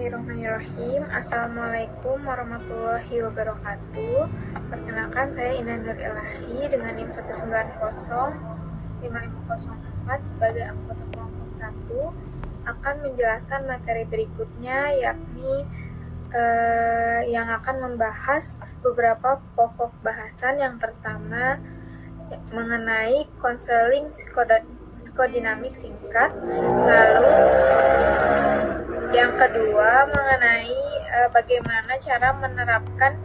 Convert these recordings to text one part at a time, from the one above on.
Bismillahirrahmanirrahim. Assalamualaikum warahmatullahi wabarakatuh. Perkenalkan saya Inanur Ilahi dengan NIM 190 5504 sebagai anggota kelompok 1 akan menjelaskan materi berikutnya yakni eh, yang akan membahas beberapa pokok bahasan. Yang pertama mengenai konseling psikodinamik singkat. Lalu yang kedua mengenai uh, bagaimana cara menerapkan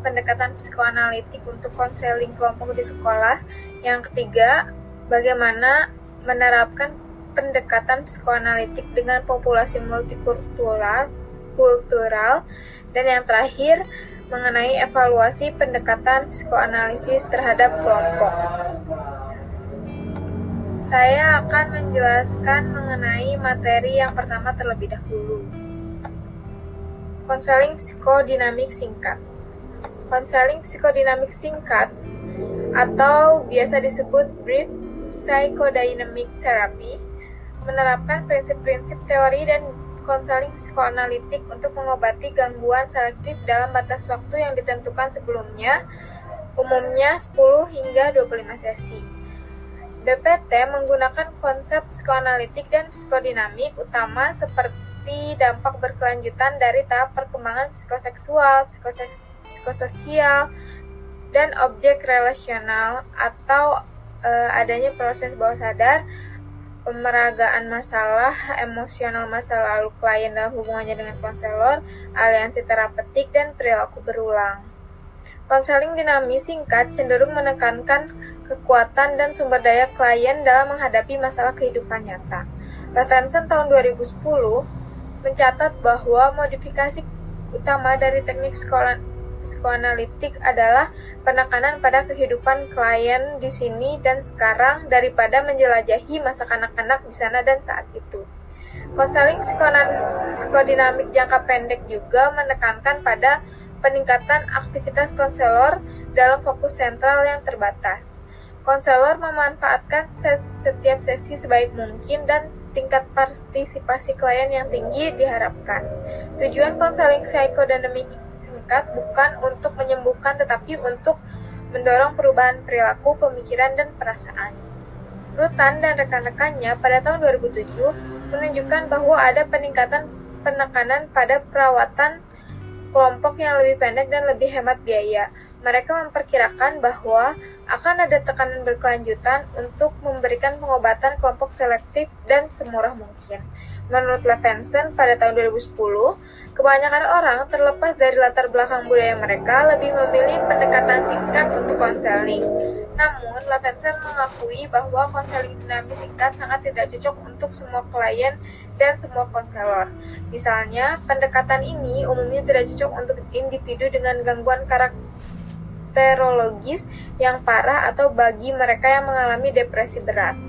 pendekatan psikoanalitik untuk konseling kelompok di sekolah. Yang ketiga, bagaimana menerapkan pendekatan psikoanalitik dengan populasi multikultural kultural dan yang terakhir mengenai evaluasi pendekatan psikoanalisis terhadap kelompok. Saya akan menjelaskan mengenai materi yang pertama terlebih dahulu. Konseling psikodinamik singkat. Konseling psikodinamik singkat atau biasa disebut brief psychodynamic therapy menerapkan prinsip-prinsip teori dan konseling psikoanalitik untuk mengobati gangguan selektif dalam batas waktu yang ditentukan sebelumnya, umumnya 10 hingga 25 sesi. BPT menggunakan konsep psikoanalitik dan psikodinamik utama seperti dampak berkelanjutan dari tahap perkembangan psikoseksual, psikososial, dan objek relasional atau e, adanya proses bawah sadar, pemeragaan masalah emosional masa lalu klien dalam hubungannya dengan konselor, aliansi terapeutik, dan perilaku berulang. Konseling dinamis singkat cenderung menekankan kekuatan dan sumber daya klien dalam menghadapi masalah kehidupan nyata. Levenson tahun 2010 mencatat bahwa modifikasi utama dari teknik psikoanalitik adalah penekanan pada kehidupan klien di sini dan sekarang daripada menjelajahi masa kanak-kanak di sana dan saat itu. Konseling psikodinamik jangka pendek juga menekankan pada peningkatan aktivitas konselor dalam fokus sentral yang terbatas. Konselor memanfaatkan setiap sesi sebaik mungkin dan tingkat partisipasi klien yang tinggi diharapkan. Tujuan konseling psikodinamik singkat bukan untuk menyembuhkan tetapi untuk mendorong perubahan perilaku, pemikiran, dan perasaan. Rutan dan rekan-rekannya pada tahun 2007 menunjukkan bahwa ada peningkatan penekanan pada perawatan kelompok yang lebih pendek dan lebih hemat biaya. Mereka memperkirakan bahwa akan ada tekanan berkelanjutan untuk memberikan pengobatan kelompok selektif dan semurah mungkin. Menurut Levenson pada tahun 2010, kebanyakan orang terlepas dari latar belakang budaya mereka lebih memilih pendekatan singkat untuk konseling. Namun, Levenson mengakui bahwa konseling dinamis singkat sangat tidak cocok untuk semua klien dan semua konselor. Misalnya, pendekatan ini umumnya tidak cocok untuk individu dengan gangguan karakterologis yang parah atau bagi mereka yang mengalami depresi berat.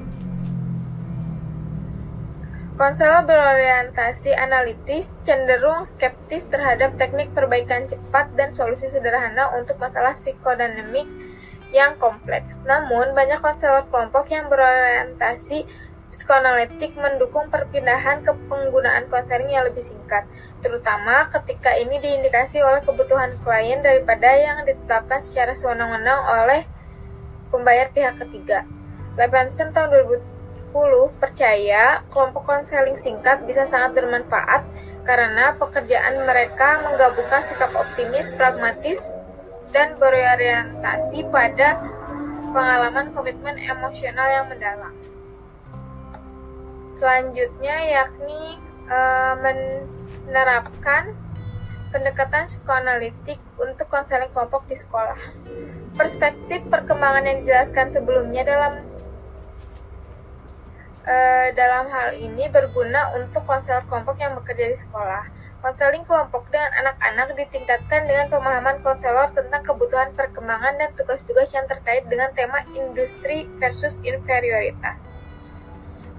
Konselor berorientasi analitis cenderung skeptis terhadap teknik perbaikan cepat dan solusi sederhana untuk masalah psikodinamik yang kompleks. Namun, banyak konselor kelompok yang berorientasi psikoanalitik mendukung perpindahan ke penggunaan konseling yang lebih singkat, terutama ketika ini diindikasi oleh kebutuhan klien daripada yang ditetapkan secara sewenang-wenang oleh pembayar pihak ketiga. Levinson tahun 2000 percaya kelompok konseling singkat bisa sangat bermanfaat karena pekerjaan mereka menggabungkan sikap optimis, pragmatis, dan berorientasi pada pengalaman komitmen emosional yang mendalam. Selanjutnya yakni e, menerapkan pendekatan psikoanalitik untuk konseling kelompok di sekolah. Perspektif perkembangan yang dijelaskan sebelumnya dalam e, dalam hal ini berguna untuk konselor kelompok yang bekerja di sekolah. Konseling kelompok dengan anak-anak ditingkatkan dengan pemahaman konselor tentang kebutuhan perkembangan dan tugas-tugas yang terkait dengan tema industri versus inferioritas.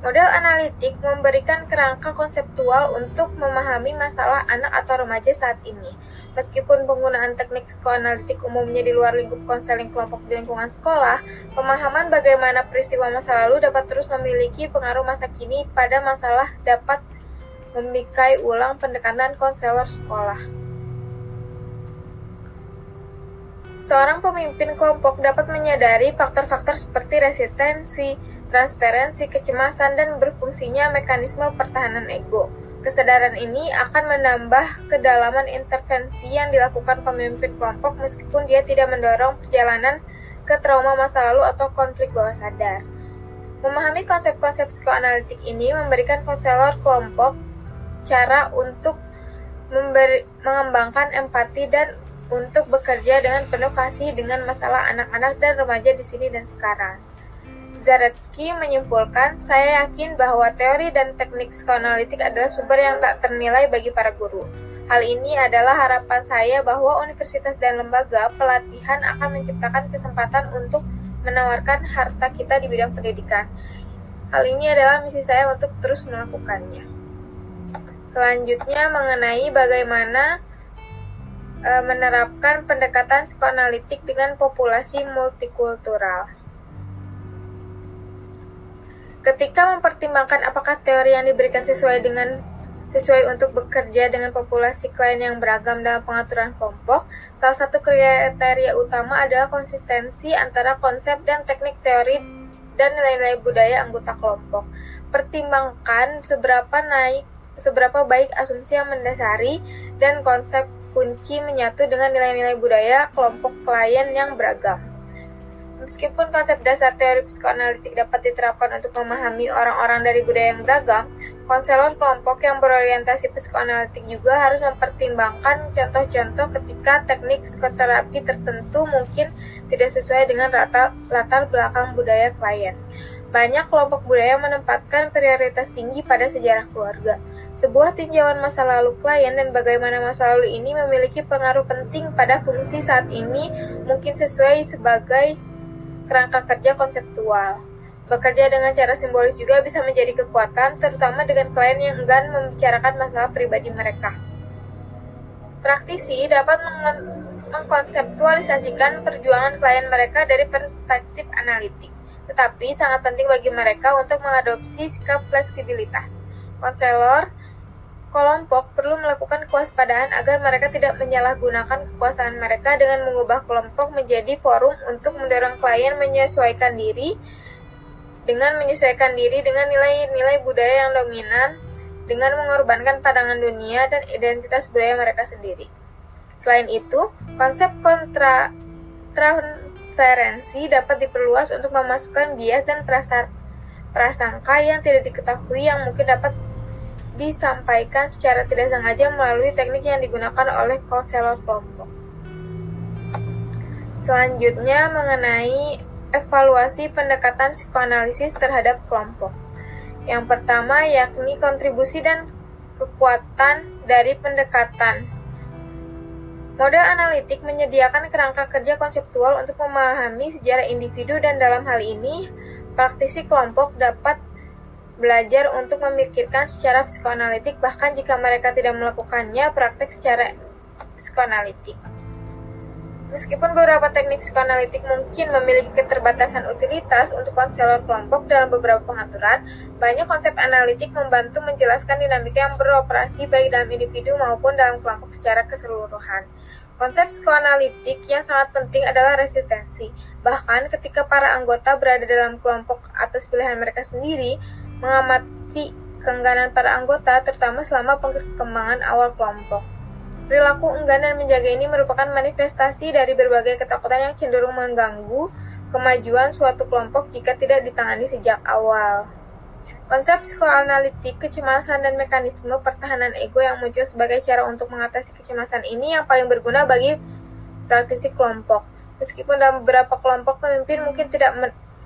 Model analitik memberikan kerangka konseptual untuk memahami masalah anak atau remaja saat ini. Meskipun penggunaan teknik psikoanalitik umumnya di luar lingkup konseling kelompok di lingkungan sekolah, pemahaman bagaimana peristiwa masa lalu dapat terus memiliki pengaruh masa kini pada masalah dapat memikai ulang pendekatan konselor sekolah. Seorang pemimpin kelompok dapat menyadari faktor-faktor seperti resistensi, transparansi, kecemasan, dan berfungsinya mekanisme pertahanan ego. Kesadaran ini akan menambah kedalaman intervensi yang dilakukan pemimpin kelompok meskipun dia tidak mendorong perjalanan ke trauma masa lalu atau konflik bawah sadar. Memahami konsep-konsep psikoanalitik ini memberikan konselor kelompok cara untuk memberi, mengembangkan empati dan untuk bekerja dengan penuh kasih dengan masalah anak-anak dan remaja di sini dan sekarang. Zaretsky menyimpulkan, saya yakin bahwa teori dan teknik psikoanalitik adalah sumber yang tak ternilai bagi para guru. Hal ini adalah harapan saya bahwa universitas dan lembaga pelatihan akan menciptakan kesempatan untuk menawarkan harta kita di bidang pendidikan. Hal ini adalah misi saya untuk terus melakukannya. Selanjutnya mengenai bagaimana e, menerapkan pendekatan psikoanalitik dengan populasi multikultural. Ketika mempertimbangkan apakah teori yang diberikan sesuai dengan sesuai untuk bekerja dengan populasi klien yang beragam dalam pengaturan kelompok, salah satu kriteria utama adalah konsistensi antara konsep dan teknik teori dan nilai-nilai budaya anggota kelompok. Pertimbangkan seberapa naik seberapa baik asumsi yang mendasari dan konsep kunci menyatu dengan nilai-nilai budaya kelompok klien yang beragam. Meskipun konsep dasar teori psikoanalitik dapat diterapkan untuk memahami orang-orang dari budaya yang beragam, konselor kelompok yang berorientasi psikoanalitik juga harus mempertimbangkan contoh-contoh ketika teknik psikoterapi tertentu mungkin tidak sesuai dengan latar, latar belakang budaya klien. Banyak kelompok budaya menempatkan prioritas tinggi pada sejarah keluarga. Sebuah tinjauan masa lalu klien dan bagaimana masa lalu ini memiliki pengaruh penting pada fungsi saat ini mungkin sesuai sebagai kerangka kerja konseptual. Bekerja dengan cara simbolis juga bisa menjadi kekuatan, terutama dengan klien yang enggan membicarakan masalah pribadi mereka. Praktisi dapat mengkonseptualisasikan perjuangan klien mereka dari perspektif analitik tetapi sangat penting bagi mereka untuk mengadopsi sikap fleksibilitas. Konselor kelompok perlu melakukan kewaspadaan agar mereka tidak menyalahgunakan kekuasaan mereka dengan mengubah kelompok menjadi forum untuk mendorong klien menyesuaikan diri dengan menyesuaikan diri dengan nilai-nilai budaya yang dominan dengan mengorbankan pandangan dunia dan identitas budaya mereka sendiri. Selain itu, konsep kontra Referensi dapat diperluas untuk memasukkan bias dan prasangka yang tidak diketahui yang mungkin dapat disampaikan secara tidak sengaja melalui teknik yang digunakan oleh konselor kelompok. Selanjutnya mengenai evaluasi pendekatan psikoanalisis terhadap kelompok. Yang pertama yakni kontribusi dan kekuatan dari pendekatan Model analitik menyediakan kerangka kerja konseptual untuk memahami sejarah individu dan dalam hal ini, praktisi kelompok dapat belajar untuk memikirkan secara psikoanalitik bahkan jika mereka tidak melakukannya praktek secara psikoanalitik. Meskipun beberapa teknik psikoanalitik mungkin memiliki keterbatasan utilitas untuk konselor kelompok dalam beberapa pengaturan, banyak konsep analitik membantu menjelaskan dinamika yang beroperasi baik dalam individu maupun dalam kelompok secara keseluruhan. Konsep psikoanalitik yang sangat penting adalah resistensi. Bahkan ketika para anggota berada dalam kelompok atas pilihan mereka sendiri, mengamati keengganan para anggota, terutama selama perkembangan awal kelompok. Perilaku enggan dan menjaga ini merupakan manifestasi dari berbagai ketakutan yang cenderung mengganggu kemajuan suatu kelompok jika tidak ditangani sejak awal. Konsep psikoanalitik kecemasan dan mekanisme pertahanan ego yang muncul sebagai cara untuk mengatasi kecemasan ini yang paling berguna bagi praktisi kelompok. Meskipun dalam beberapa kelompok pemimpin mungkin tidak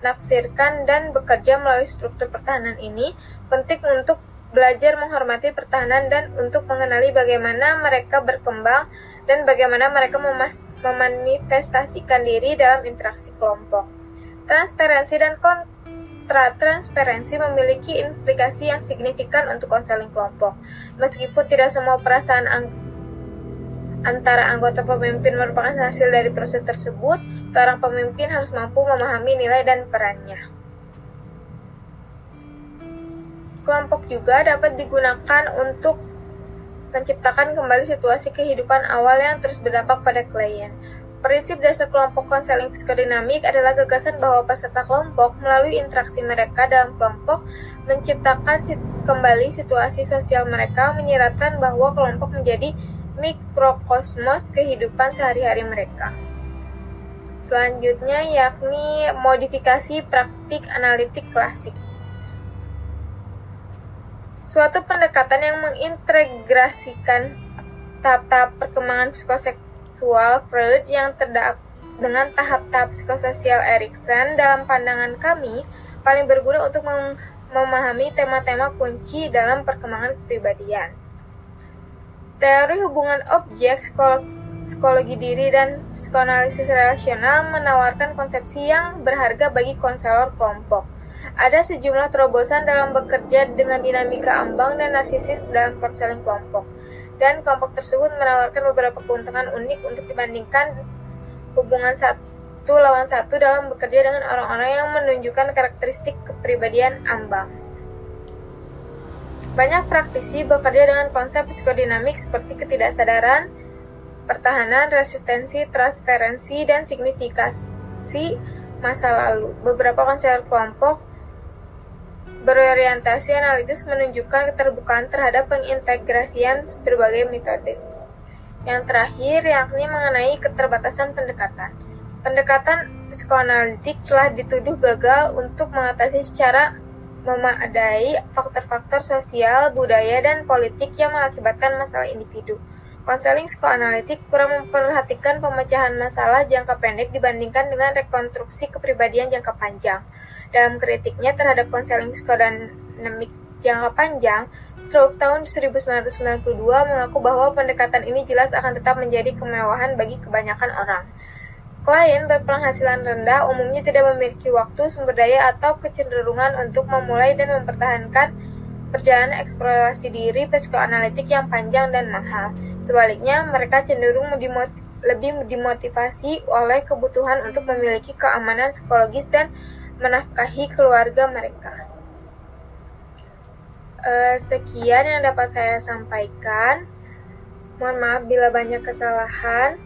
menafsirkan dan bekerja melalui struktur pertahanan ini, penting untuk belajar menghormati pertahanan dan untuk mengenali bagaimana mereka berkembang dan bagaimana mereka memanifestasikan diri dalam interaksi kelompok. Transparansi dan transparansi memiliki implikasi yang signifikan untuk konseling kelompok. Meskipun tidak semua perasaan ang antara anggota pemimpin merupakan hasil dari proses tersebut, seorang pemimpin harus mampu memahami nilai dan perannya. Kelompok juga dapat digunakan untuk menciptakan kembali situasi kehidupan awal yang terus berdampak pada klien. Prinsip dasar kelompok konseling psikodinamik adalah gagasan bahwa peserta kelompok melalui interaksi mereka dalam kelompok menciptakan kembali situasi sosial mereka, menyiratkan bahwa kelompok menjadi mikrokosmos kehidupan sehari-hari mereka. Selanjutnya yakni modifikasi praktik analitik klasik. Suatu pendekatan yang mengintegrasikan tahap-tahap perkembangan psikoseksual Freud yang terdapat dengan tahap-tahap psikososial Erikson dalam pandangan kami paling berguna untuk mem memahami tema-tema kunci dalam perkembangan kepribadian. Teori hubungan objek, psikologi diri, dan psikoanalisis relasional menawarkan konsepsi yang berharga bagi konselor kelompok. Ada sejumlah terobosan dalam bekerja dengan dinamika ambang dan narsisis dalam konseling kelompok, dan kelompok tersebut menawarkan beberapa keuntungan unik untuk dibandingkan hubungan satu lawan satu dalam bekerja dengan orang-orang yang menunjukkan karakteristik kepribadian ambang. Banyak praktisi bekerja dengan konsep psikodinamik seperti ketidaksadaran, pertahanan, resistensi, transferensi, dan signifikasi masa lalu. Beberapa konselor kelompok berorientasi analitis menunjukkan keterbukaan terhadap pengintegrasian berbagai metode. Yang terakhir yakni mengenai keterbatasan pendekatan. Pendekatan psikoanalitik telah dituduh gagal untuk mengatasi secara memadai faktor-faktor sosial, budaya, dan politik yang mengakibatkan masalah individu. Konseling psikoanalitik kurang memperhatikan pemecahan masalah jangka pendek dibandingkan dengan rekonstruksi kepribadian jangka panjang. Dalam kritiknya terhadap konseling psikodinamik jangka panjang, Stroke tahun 1992 mengaku bahwa pendekatan ini jelas akan tetap menjadi kemewahan bagi kebanyakan orang. Klien berpenghasilan rendah umumnya tidak memiliki waktu, sumber daya, atau kecenderungan untuk memulai dan mempertahankan perjalanan eksplorasi diri psikoanalitik yang panjang dan mahal. Sebaliknya, mereka cenderung dimoti lebih dimotivasi oleh kebutuhan untuk memiliki keamanan psikologis dan menafkahi keluarga mereka. Uh, sekian yang dapat saya sampaikan. Mohon maaf bila banyak kesalahan.